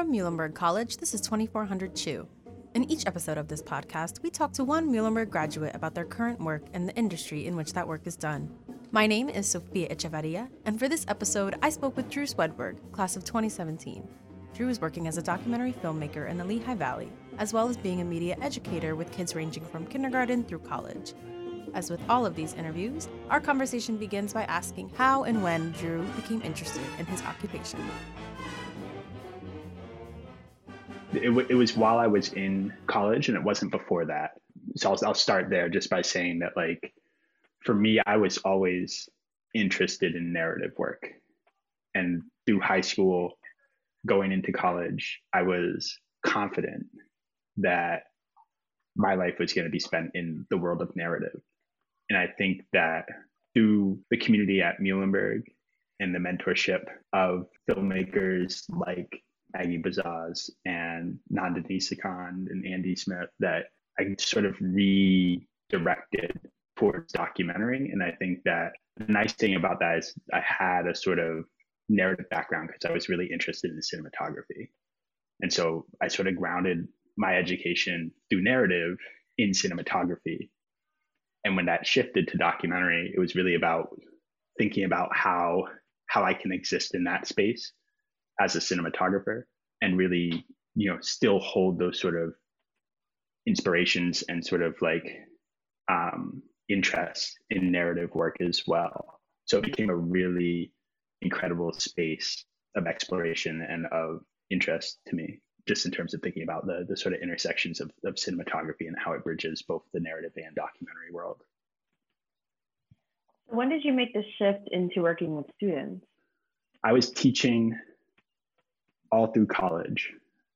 From Muhlenberg College, this is 2400 Chew. In each episode of this podcast, we talk to one Muhlenberg graduate about their current work and the industry in which that work is done. My name is Sofia Echevarria, and for this episode, I spoke with Drew Swedberg, class of 2017. Drew is working as a documentary filmmaker in the Lehigh Valley, as well as being a media educator with kids ranging from kindergarten through college. As with all of these interviews, our conversation begins by asking how and when Drew became interested in his occupation. It, w- it was while I was in college, and it wasn't before that. So I'll, I'll start there just by saying that, like, for me, I was always interested in narrative work. And through high school, going into college, I was confident that my life was going to be spent in the world of narrative. And I think that through the community at Muhlenberg and the mentorship of filmmakers like Aggie Bazaz and Nandini Sikand and Andy Smith, that I sort of redirected towards documentary. And I think that the nice thing about that is I had a sort of narrative background because I was really interested in cinematography. And so I sort of grounded my education through narrative in cinematography. And when that shifted to documentary, it was really about thinking about how how I can exist in that space as a cinematographer and really, you know, still hold those sort of inspirations and sort of like um, interest in narrative work as well. So it became a really incredible space of exploration and of interest to me, just in terms of thinking about the the sort of intersections of, of cinematography and how it bridges both the narrative and documentary world. When did you make the shift into working with students? I was teaching all through college.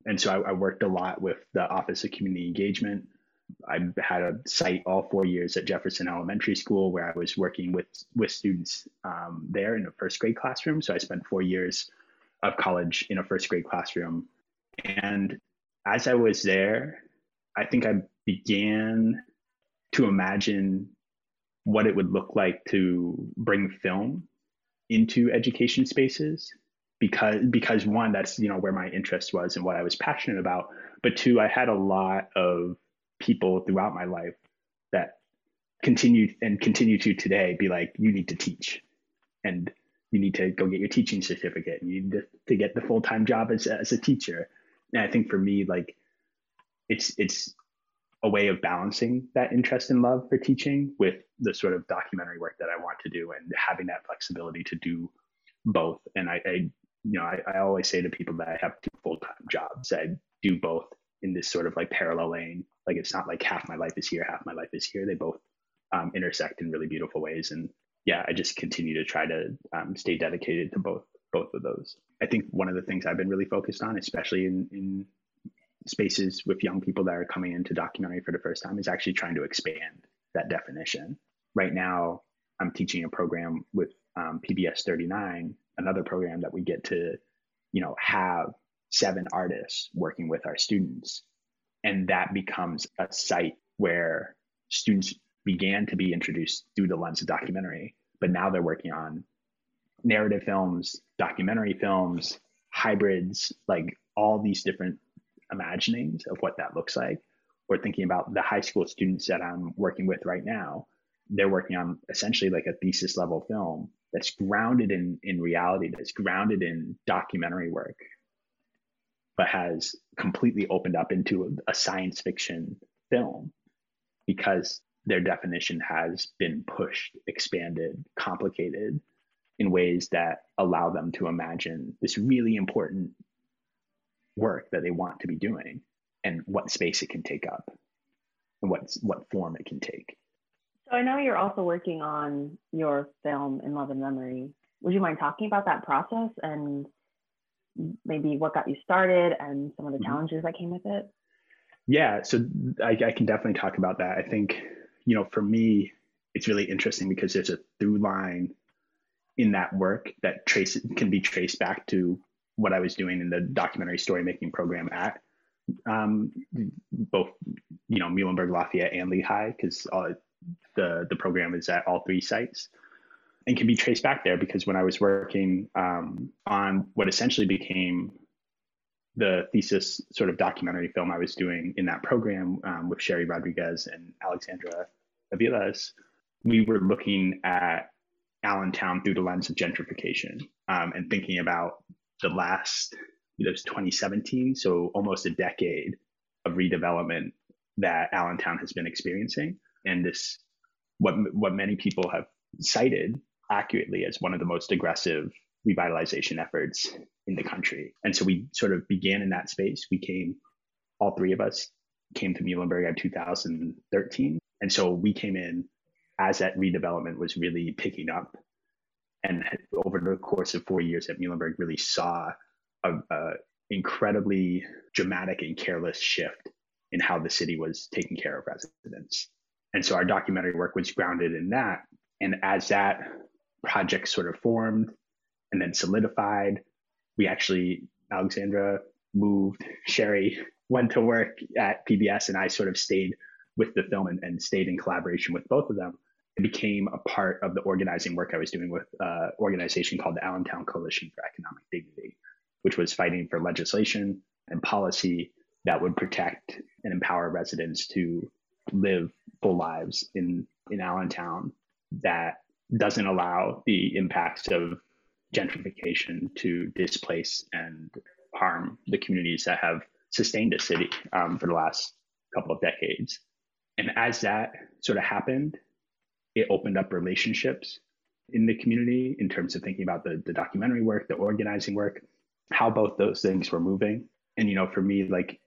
And so I, I worked a lot with the Office of Community Engagement. I had a site all four years at Jefferson Elementary School where I was working with with students um, there in a first grade classroom. So I spent four years of college in a first grade classroom. And as I was there, I think I began to imagine what it would look like to bring film into education spaces because because one that's you know where my interest was and what I was passionate about but two I had a lot of people throughout my life that continued and continue to today be like you need to teach and you need to go get your teaching certificate you need to, to get the full-time job as, as a teacher and I think for me like it's it's a way of balancing that interest and love for teaching with the sort of documentary work that I want to do and having that flexibility to do both. And I, I you know, I, I, always say to people that I have two full time jobs. I do both in this sort of like parallel lane. Like it's not like half my life is here, half my life is here. They both um, intersect in really beautiful ways. And yeah, I just continue to try to um, stay dedicated to both both of those. I think one of the things I've been really focused on, especially in, in spaces with young people that are coming into documentary for the first time is actually trying to expand that definition. Right now, I'm teaching a program with um, PBS 39, another program that we get to, you know, have seven artists working with our students, and that becomes a site where students began to be introduced through the lens of documentary, but now they're working on narrative films, documentary films, hybrids, like all these different imaginings of what that looks like. Or thinking about the high school students that I'm working with right now, they're working on essentially like a thesis level film that's grounded in in reality, that's grounded in documentary work, but has completely opened up into a, a science fiction film because their definition has been pushed, expanded, complicated in ways that allow them to imagine this really important work that they want to be doing and what space it can take up and what what form it can take. So I know you're also working on your film in love and memory. Would you mind talking about that process and maybe what got you started and some of the mm-hmm. challenges that came with it? Yeah, so I, I can definitely talk about that. I think you know for me, it's really interesting because there's a through line in that work that trace can be traced back to what I was doing in the documentary story making program at um, both, you know, Muhlenberg, Lafayette, and Lehigh, because the the program is at all three sites, and can be traced back there because when I was working um, on what essentially became the thesis sort of documentary film I was doing in that program um, with Sherry Rodriguez and Alexandra Aviles, we were looking at Allentown through the lens of gentrification um, and thinking about the last, it was 2017, so almost a decade of redevelopment that Allentown has been experiencing. And this, what, what many people have cited accurately as one of the most aggressive revitalization efforts in the country. And so we sort of began in that space. We came, all three of us came to Muhlenberg in 2013. And so we came in as that redevelopment was really picking up. And over the course of four years at Muhlenberg, really saw a, a incredibly dramatic and careless shift in how the city was taking care of residents. And so our documentary work was grounded in that. And as that project sort of formed and then solidified, we actually, Alexandra moved, Sherry went to work at PBS, and I sort of stayed with the film and, and stayed in collaboration with both of them it became a part of the organizing work I was doing with an uh, organization called the Allentown Coalition for Economic Dignity, which was fighting for legislation and policy that would protect and empower residents to live full lives in, in Allentown that doesn't allow the impacts of gentrification to displace and harm the communities that have sustained the city um, for the last couple of decades. And as that sort of happened, it opened up relationships in the community in terms of thinking about the, the documentary work, the organizing work, how both those things were moving. And, you know, for me, like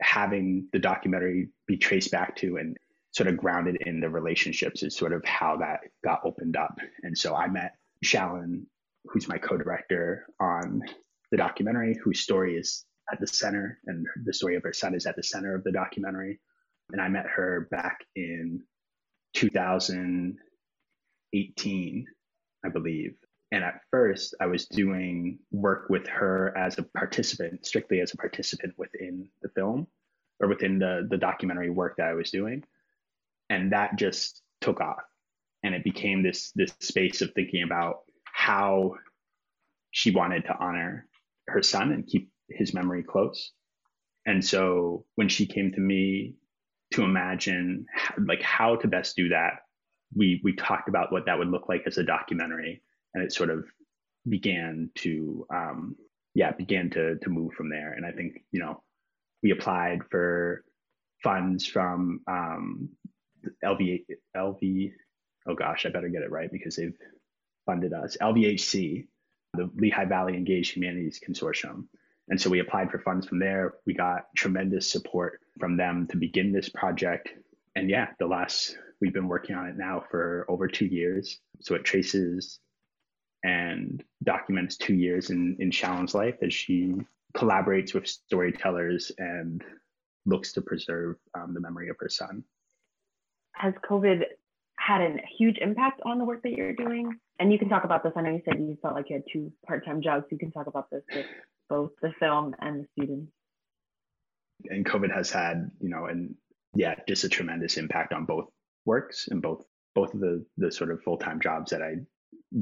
having the documentary be traced back to and sort of grounded in the relationships is sort of how that got opened up. And so I met Shallon, who's my co-director on the documentary, whose story is at the center and the story of her son is at the center of the documentary. And I met her back in 2018, I believe. And at first, I was doing work with her as a participant, strictly as a participant within the film or within the, the documentary work that I was doing. And that just took off. And it became this, this space of thinking about how she wanted to honor her son and keep his memory close. And so when she came to me to imagine like how to best do that. We we talked about what that would look like as a documentary, and it sort of began to um, yeah began to to move from there. And I think you know we applied for funds from um, LV LV. Oh gosh, I better get it right because they've funded us. LVHC, the Lehigh Valley Engaged Humanities Consortium. And so we applied for funds from there. We got tremendous support from them to begin this project. And yeah, the last, we've been working on it now for over two years. So it traces and documents two years in, in Shallon's life as she collaborates with storytellers and looks to preserve um, the memory of her son. Has COVID had a huge impact on the work that you're doing? And you can talk about this. I know you said you felt like you had two part-time jobs. You can talk about this with both the film and the students and COVID has had, you know, and yeah, just a tremendous impact on both works and both both of the the sort of full time jobs that I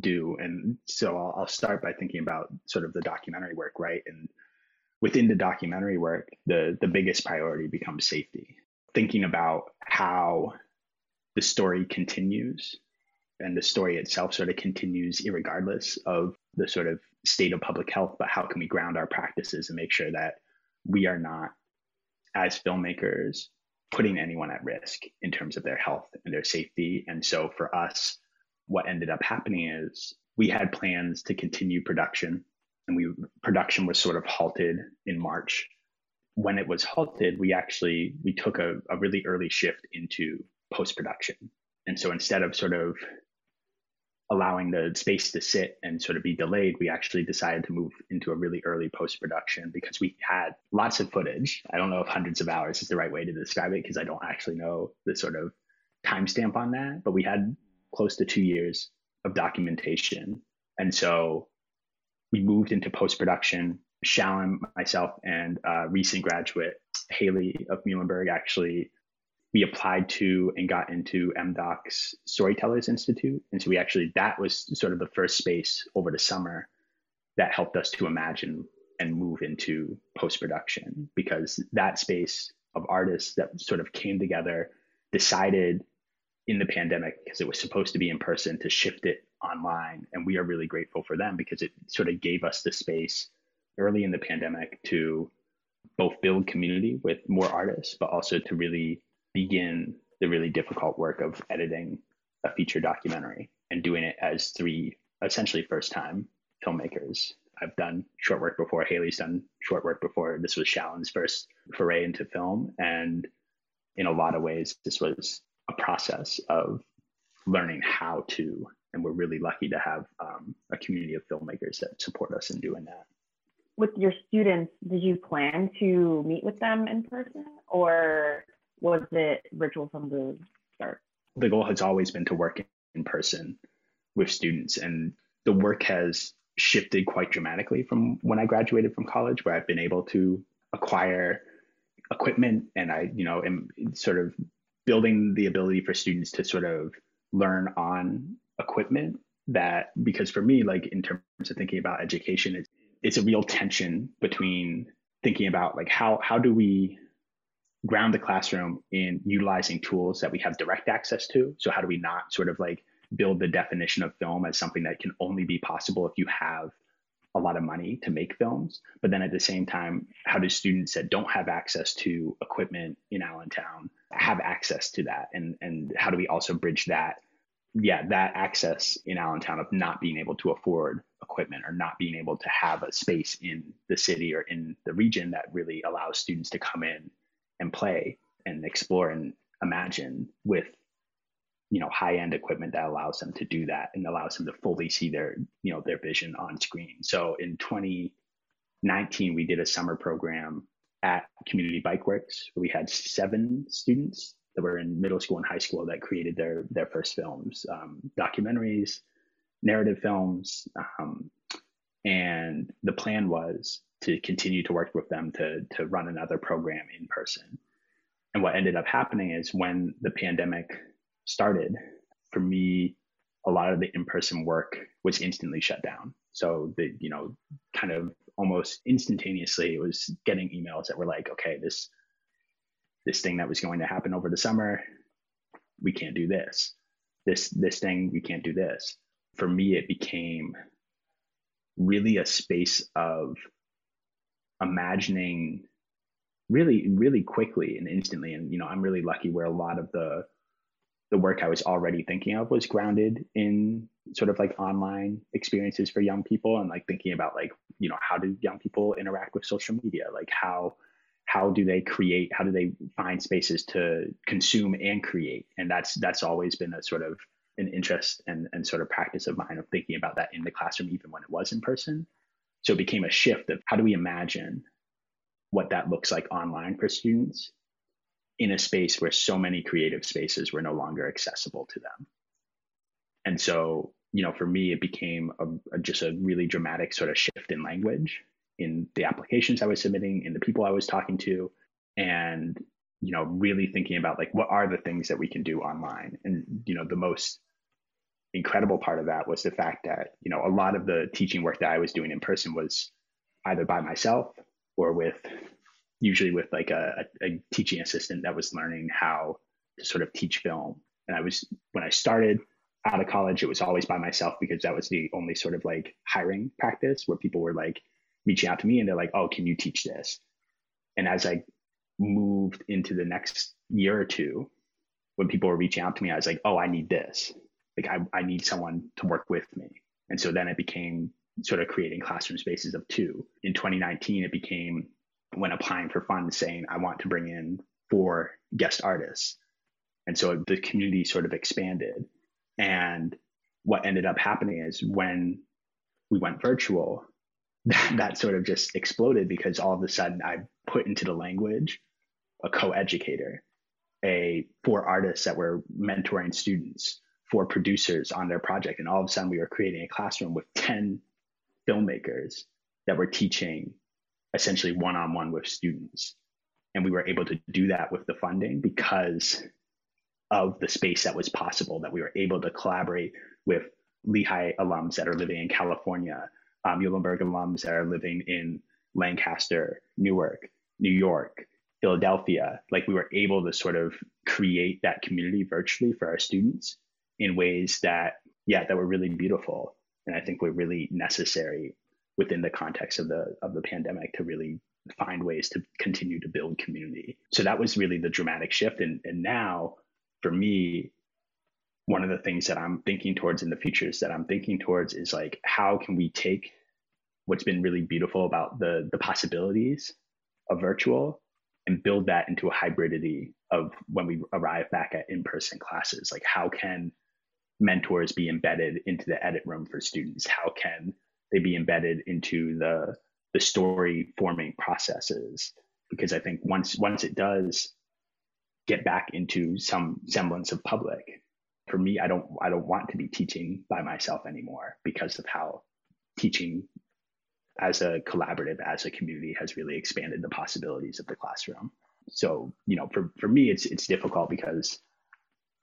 do. And so I'll, I'll start by thinking about sort of the documentary work, right? And within the documentary work, the the biggest priority becomes safety. Thinking about how the story continues and the story itself sort of continues regardless of the sort of state of public health, but how can we ground our practices and make sure that we are not as filmmakers putting anyone at risk in terms of their health and their safety. And so for us, what ended up happening is we had plans to continue production and we production was sort of halted in March. When it was halted, we actually we took a, a really early shift into post-production. And so instead of sort of allowing the space to sit and sort of be delayed, we actually decided to move into a really early post production because we had lots of footage. I don't know if hundreds of hours is the right way to describe it because I don't actually know the sort of timestamp on that, but we had close to two years of documentation. And so we moved into post production. Shallon, myself, and a recent graduate, Haley of Muhlenberg, actually we applied to and got into MDOC's Storytellers Institute. And so we actually, that was sort of the first space over the summer that helped us to imagine and move into post production because that space of artists that sort of came together decided in the pandemic because it was supposed to be in person to shift it online and we are really grateful for them because it sort of gave us the space early in the pandemic to both build community with more artists but also to really begin the really difficult work of editing a feature documentary and doing it as three essentially first time filmmakers I've done short work before. Haley's done short work before. This was Shallon's first foray into film. And in a lot of ways, this was a process of learning how to. And we're really lucky to have um, a community of filmmakers that support us in doing that. With your students, did you plan to meet with them in person or was it virtual from the start? The goal has always been to work in person with students, and the work has shifted quite dramatically from when I graduated from college, where I've been able to acquire equipment and I, you know, am sort of building the ability for students to sort of learn on equipment that because for me, like in terms of thinking about education, it's it's a real tension between thinking about like how how do we ground the classroom in utilizing tools that we have direct access to. So how do we not sort of like build the definition of film as something that can only be possible if you have a lot of money to make films. But then at the same time, how do students that don't have access to equipment in Allentown have access to that? And and how do we also bridge that? Yeah, that access in Allentown of not being able to afford equipment or not being able to have a space in the city or in the region that really allows students to come in and play and explore and imagine with you know high end equipment that allows them to do that and allows them to fully see their you know their vision on screen. So in 2019 we did a summer program at community bike works. We had seven students that were in middle school and high school that created their their first films um, documentaries narrative films um, and the plan was to continue to work with them to to run another program in person and what ended up happening is when the pandemic started, for me, a lot of the in-person work was instantly shut down. So the, you know, kind of almost instantaneously it was getting emails that were like, okay, this this thing that was going to happen over the summer, we can't do this. This this thing, we can't do this. For me, it became really a space of imagining really, really quickly and instantly. And you know, I'm really lucky where a lot of the the work I was already thinking of was grounded in sort of like online experiences for young people and like thinking about like, you know, how do young people interact with social media? Like how how do they create, how do they find spaces to consume and create? And that's that's always been a sort of an interest and, and sort of practice of mine of thinking about that in the classroom, even when it was in person. So it became a shift of how do we imagine what that looks like online for students in a space where so many creative spaces were no longer accessible to them. And so, you know, for me, it became a, a, just a really dramatic sort of shift in language in the applications I was submitting, in the people I was talking to, and, you know, really thinking about like, what are the things that we can do online? And, you know, the most incredible part of that was the fact that, you know, a lot of the teaching work that I was doing in person was either by myself or with usually with like a, a, teaching assistant that was learning how to sort of teach film. And I was, when I started out of college, it was always by myself because that was the only sort of like hiring practice where people were like reaching out to me and they're like, oh, can you teach this? And as I moved into the next year or two, when people were reaching out to me, I was like, oh, I need this. Like, I, I need someone to work with me. And so then it became sort of creating classroom spaces of two. In 2019, it became when applying for funds saying, I want to bring in four guest artists. And so the community sort of expanded. And what ended up happening is when we went virtual, that, that sort of just exploded because all of a sudden I put into the language a co-educator, a four artists that were mentoring students, four producers on their project. And all of a sudden we were creating a classroom with 10 filmmakers that were teaching essentially one on one with students. And we were able to do that with the funding because of the space that was possible, that we were able to collaborate with Lehigh alums that are living in California, um, Muhlenberg alums that are living in Lancaster, Newark, New York, Philadelphia, like we were able to sort of create that community virtually for our students in ways that, yeah, that were really beautiful. And I think were really necessary within the context of the of the pandemic to really find ways to continue to build community. So that was really the dramatic shift. And and now for me, one of the things that I'm thinking towards in the futures that I'm thinking towards is like how can we take what's been really beautiful about the the possibilities of virtual and build that into a hybridity of when we arrive back at in-person classes like how can mentors be embedded into the edit room for students how can they be embedded into the the story forming processes because i think once once it does get back into some semblance of public for me i don't i don't want to be teaching by myself anymore because of how teaching as a collaborative, as a community, has really expanded the possibilities of the classroom. So, you know, for, for me, it's it's difficult because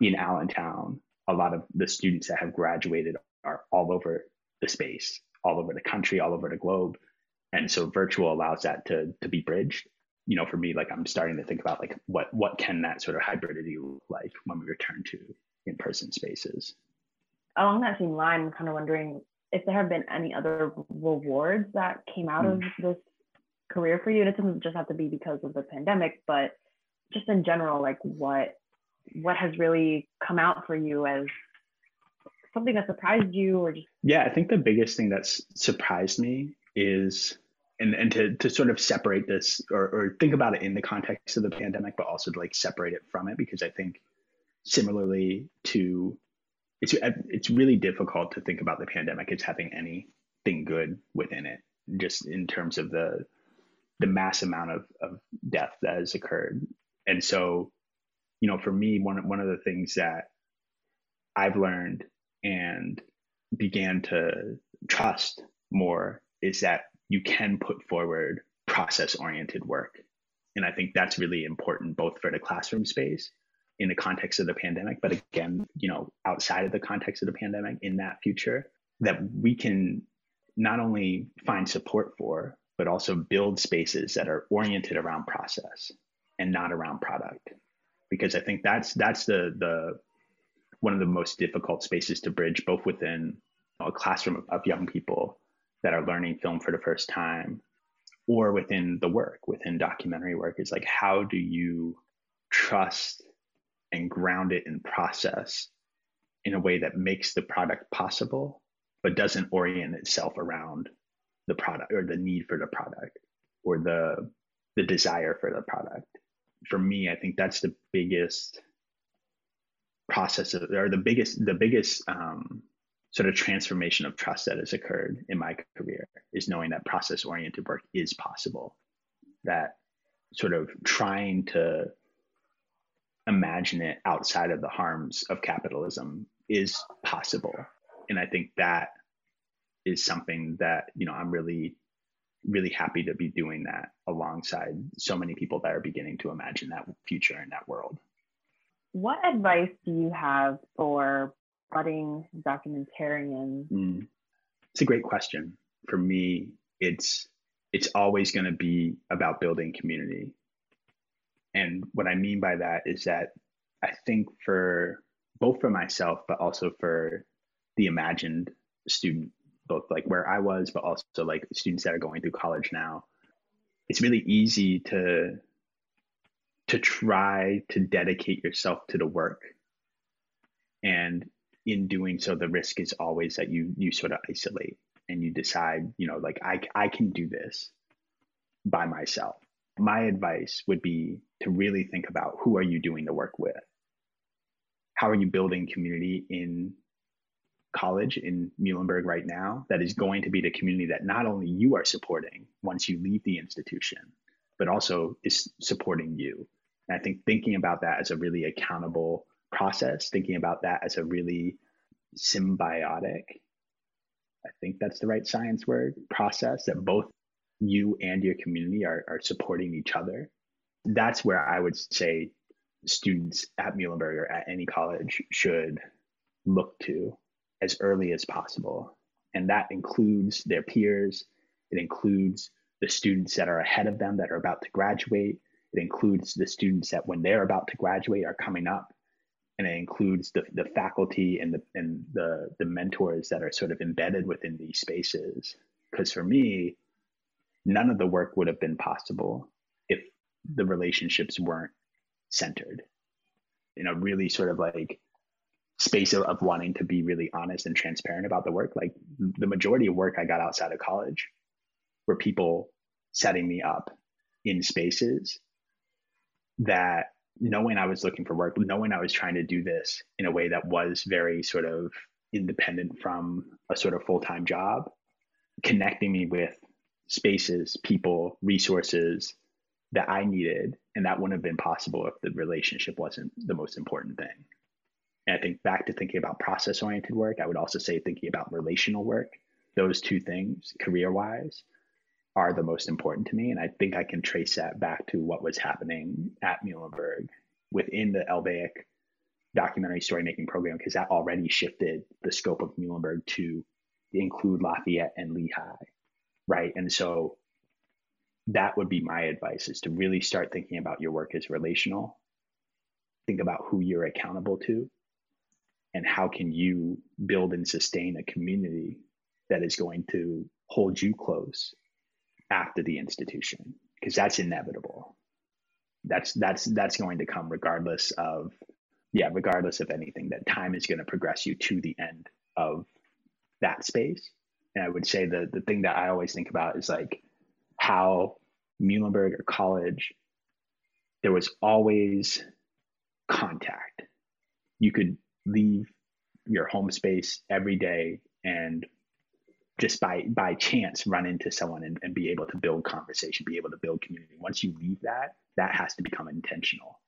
in Allentown, a lot of the students that have graduated are all over the space, all over the country, all over the globe. And so virtual allows that to to be bridged. You know, for me, like I'm starting to think about like what what can that sort of hybridity look like when we return to in-person spaces. Along that same line, I'm kind of wondering if there have been any other rewards that came out mm. of this career for you. And it doesn't just have to be because of the pandemic, but just in general, like what what has really come out for you as something that surprised you or just yeah i think the biggest thing that's surprised me is and and to to sort of separate this or, or think about it in the context of the pandemic but also to like separate it from it because i think similarly to it's it's really difficult to think about the pandemic as having anything good within it, just in terms of the the mass amount of, of death that has occurred. And so, you know, for me, one one of the things that I've learned and began to trust more is that you can put forward process oriented work. And I think that's really important both for the classroom space in the context of the pandemic, but again, you know, outside of the context of the pandemic in that future, that we can not only find support for, but also build spaces that are oriented around process and not around product. Because I think that's that's the the one of the most difficult spaces to bridge, both within a classroom of, of young people that are learning film for the first time, or within the work, within documentary work, is like how do you trust and ground it in process in a way that makes the product possible, but doesn't orient itself around the product or the need for the product or the the desire for the product. For me, I think that's the biggest process of, or the biggest the biggest um, sort of transformation of trust that has occurred in my career is knowing that process oriented work is possible. That sort of trying to imagine it outside of the harms of capitalism is possible. And I think that is something that, you know, I'm really, really happy to be doing that alongside so many people that are beginning to imagine that future in that world. What advice do you have for budding documentarians? Mm, it's a great question. For me, it's it's always going to be about building community and what I mean by that is that I think for both for myself, but also for the imagined student, both like where I was, but also like students that are going through college now, it's really easy to to try to dedicate yourself to the work. And in doing so, the risk is always that you you sort of isolate and you decide, you know, like I I can do this by myself. My advice would be to really think about who are you doing the work with? How are you building community in college in muhlenberg right now that is going to be the community that not only you are supporting once you leave the institution but also is supporting you. And i think thinking about that as a really accountable process thinking about that as a really symbiotic i think that's the right science word process that both you and your community are, are supporting each other, that's where I would say students at Muhlenberg or at any college should look to as early as possible. And that includes their peers, it includes the students that are ahead of them that are about to graduate. It includes the students that, when they're about to graduate, are coming up, and it includes the, the faculty and the and the the mentors that are sort of embedded within these spaces. Because for me, none of the work would have been possible if the relationships weren't centered in a really sort of like space of, of wanting to be really honest and transparent about the work. Like the majority of work I got outside of college were people setting me up in spaces that knowing I was looking for work, knowing I was trying to do this in a way that was very sort of independent from a sort of full time job, connecting me with spaces, people, resources that I needed. And that wouldn't have been possible if the relationship wasn't the most important thing. And I think back to thinking about process oriented work, I would also say thinking about relational work. Those two things, career wise, are the most important to me. And I think I can trace that back to what was happening at Muhlenberg within the LVAIC documentary story making program, because that already shifted the scope of Muhlenberg to include Lafayette and Lehigh. Right. And so that would be my advice is to really start thinking about your work as relational. Think about who you're accountable to and how can you build and sustain a community that is going to hold you close after the institution? Because that's inevitable. That's that's that's going to come regardless of yeah regardless of anything that time is going to progress you to the end of that space. And i would say the the thing that i always think about is like how muhlenberg or college there was always contact. You could leave your home space every day and just by by chance run into someone and, and be able to build conversation be able to build community. Once you leave that that has to become intentional.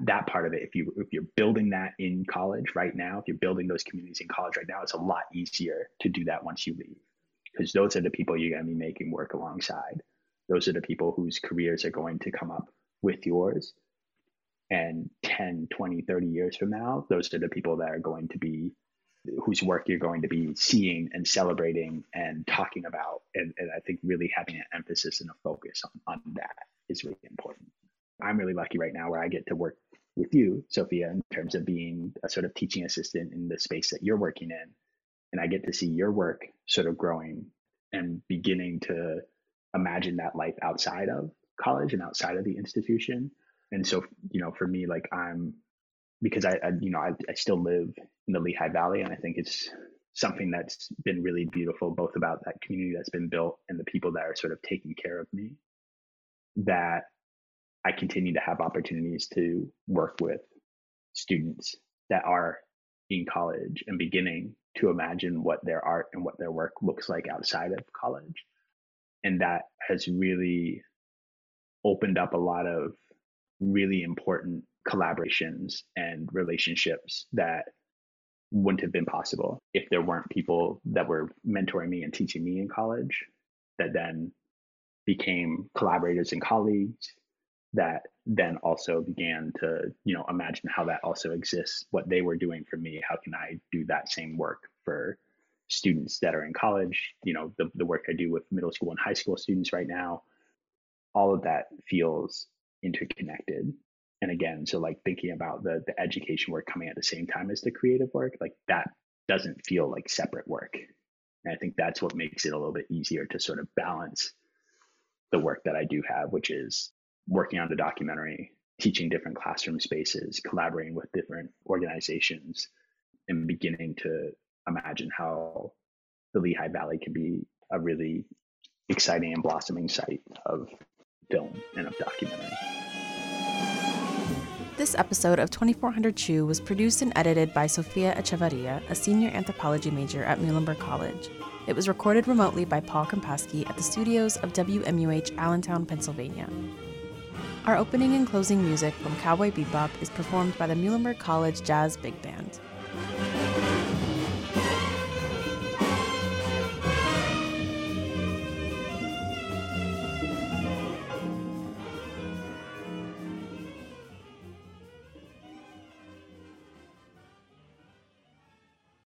That part of it if you if you're building that in college right now if you're building those communities in college right now it's a lot easier to do that once you leave. Because those are the people you're going to be making work alongside. Those are the people whose careers are going to come up with yours and 10 20 30 years from now those are the people that are going to be whose work you're going to be seeing and celebrating and talking about. And, and i think really having an emphasis and a focus on, on that is really important. I'm really lucky right now where i get to work with you sophia in terms of being a sort of teaching assistant in the space that you're working in. And i get to see your work sort of growing and beginning to imagine that life outside of college and outside of the institution and so you know for me like i'm because I, I you know I, I still live in the lehigh valley and i think it's something that's been really beautiful both about that community that's been built and the people that are sort of taking care of me that i continue to have opportunities to work with students that are in college and beginning to imagine what their art and what their work looks like outside of college. And that has really opened up a lot of really important collaborations and relationships that wouldn't have been possible if there weren't people that were mentoring me and teaching me in college that then became collaborators and colleagues that then also began to you know imagine how that also exists what they were doing for me. How can i do that same work for students that are in college? You know the, the work i do with middle school and high school students right now all of that feels interconnected. And again so like thinking about the the education work coming at the same time as the creative work like that doesn't feel like separate work. And i think that's what makes it a little bit easier to sort of balance the work that i do have which is working on the documentary teaching different classroom spaces collaborating with different organizations and beginning to imagine how the lehigh valley can be a really exciting and blossoming site of film and of documentary this episode of 2400 Chew was produced and edited by Sofia Echevarria, a senior anthropology major at Muhlenberg College. It was recorded remotely by Paul Krempasky at the studios of WMUH Allentown, Pennsylvania. Our opening and closing music from Cowboy Bebop is performed by the Muhlenberg College Jazz Big Band.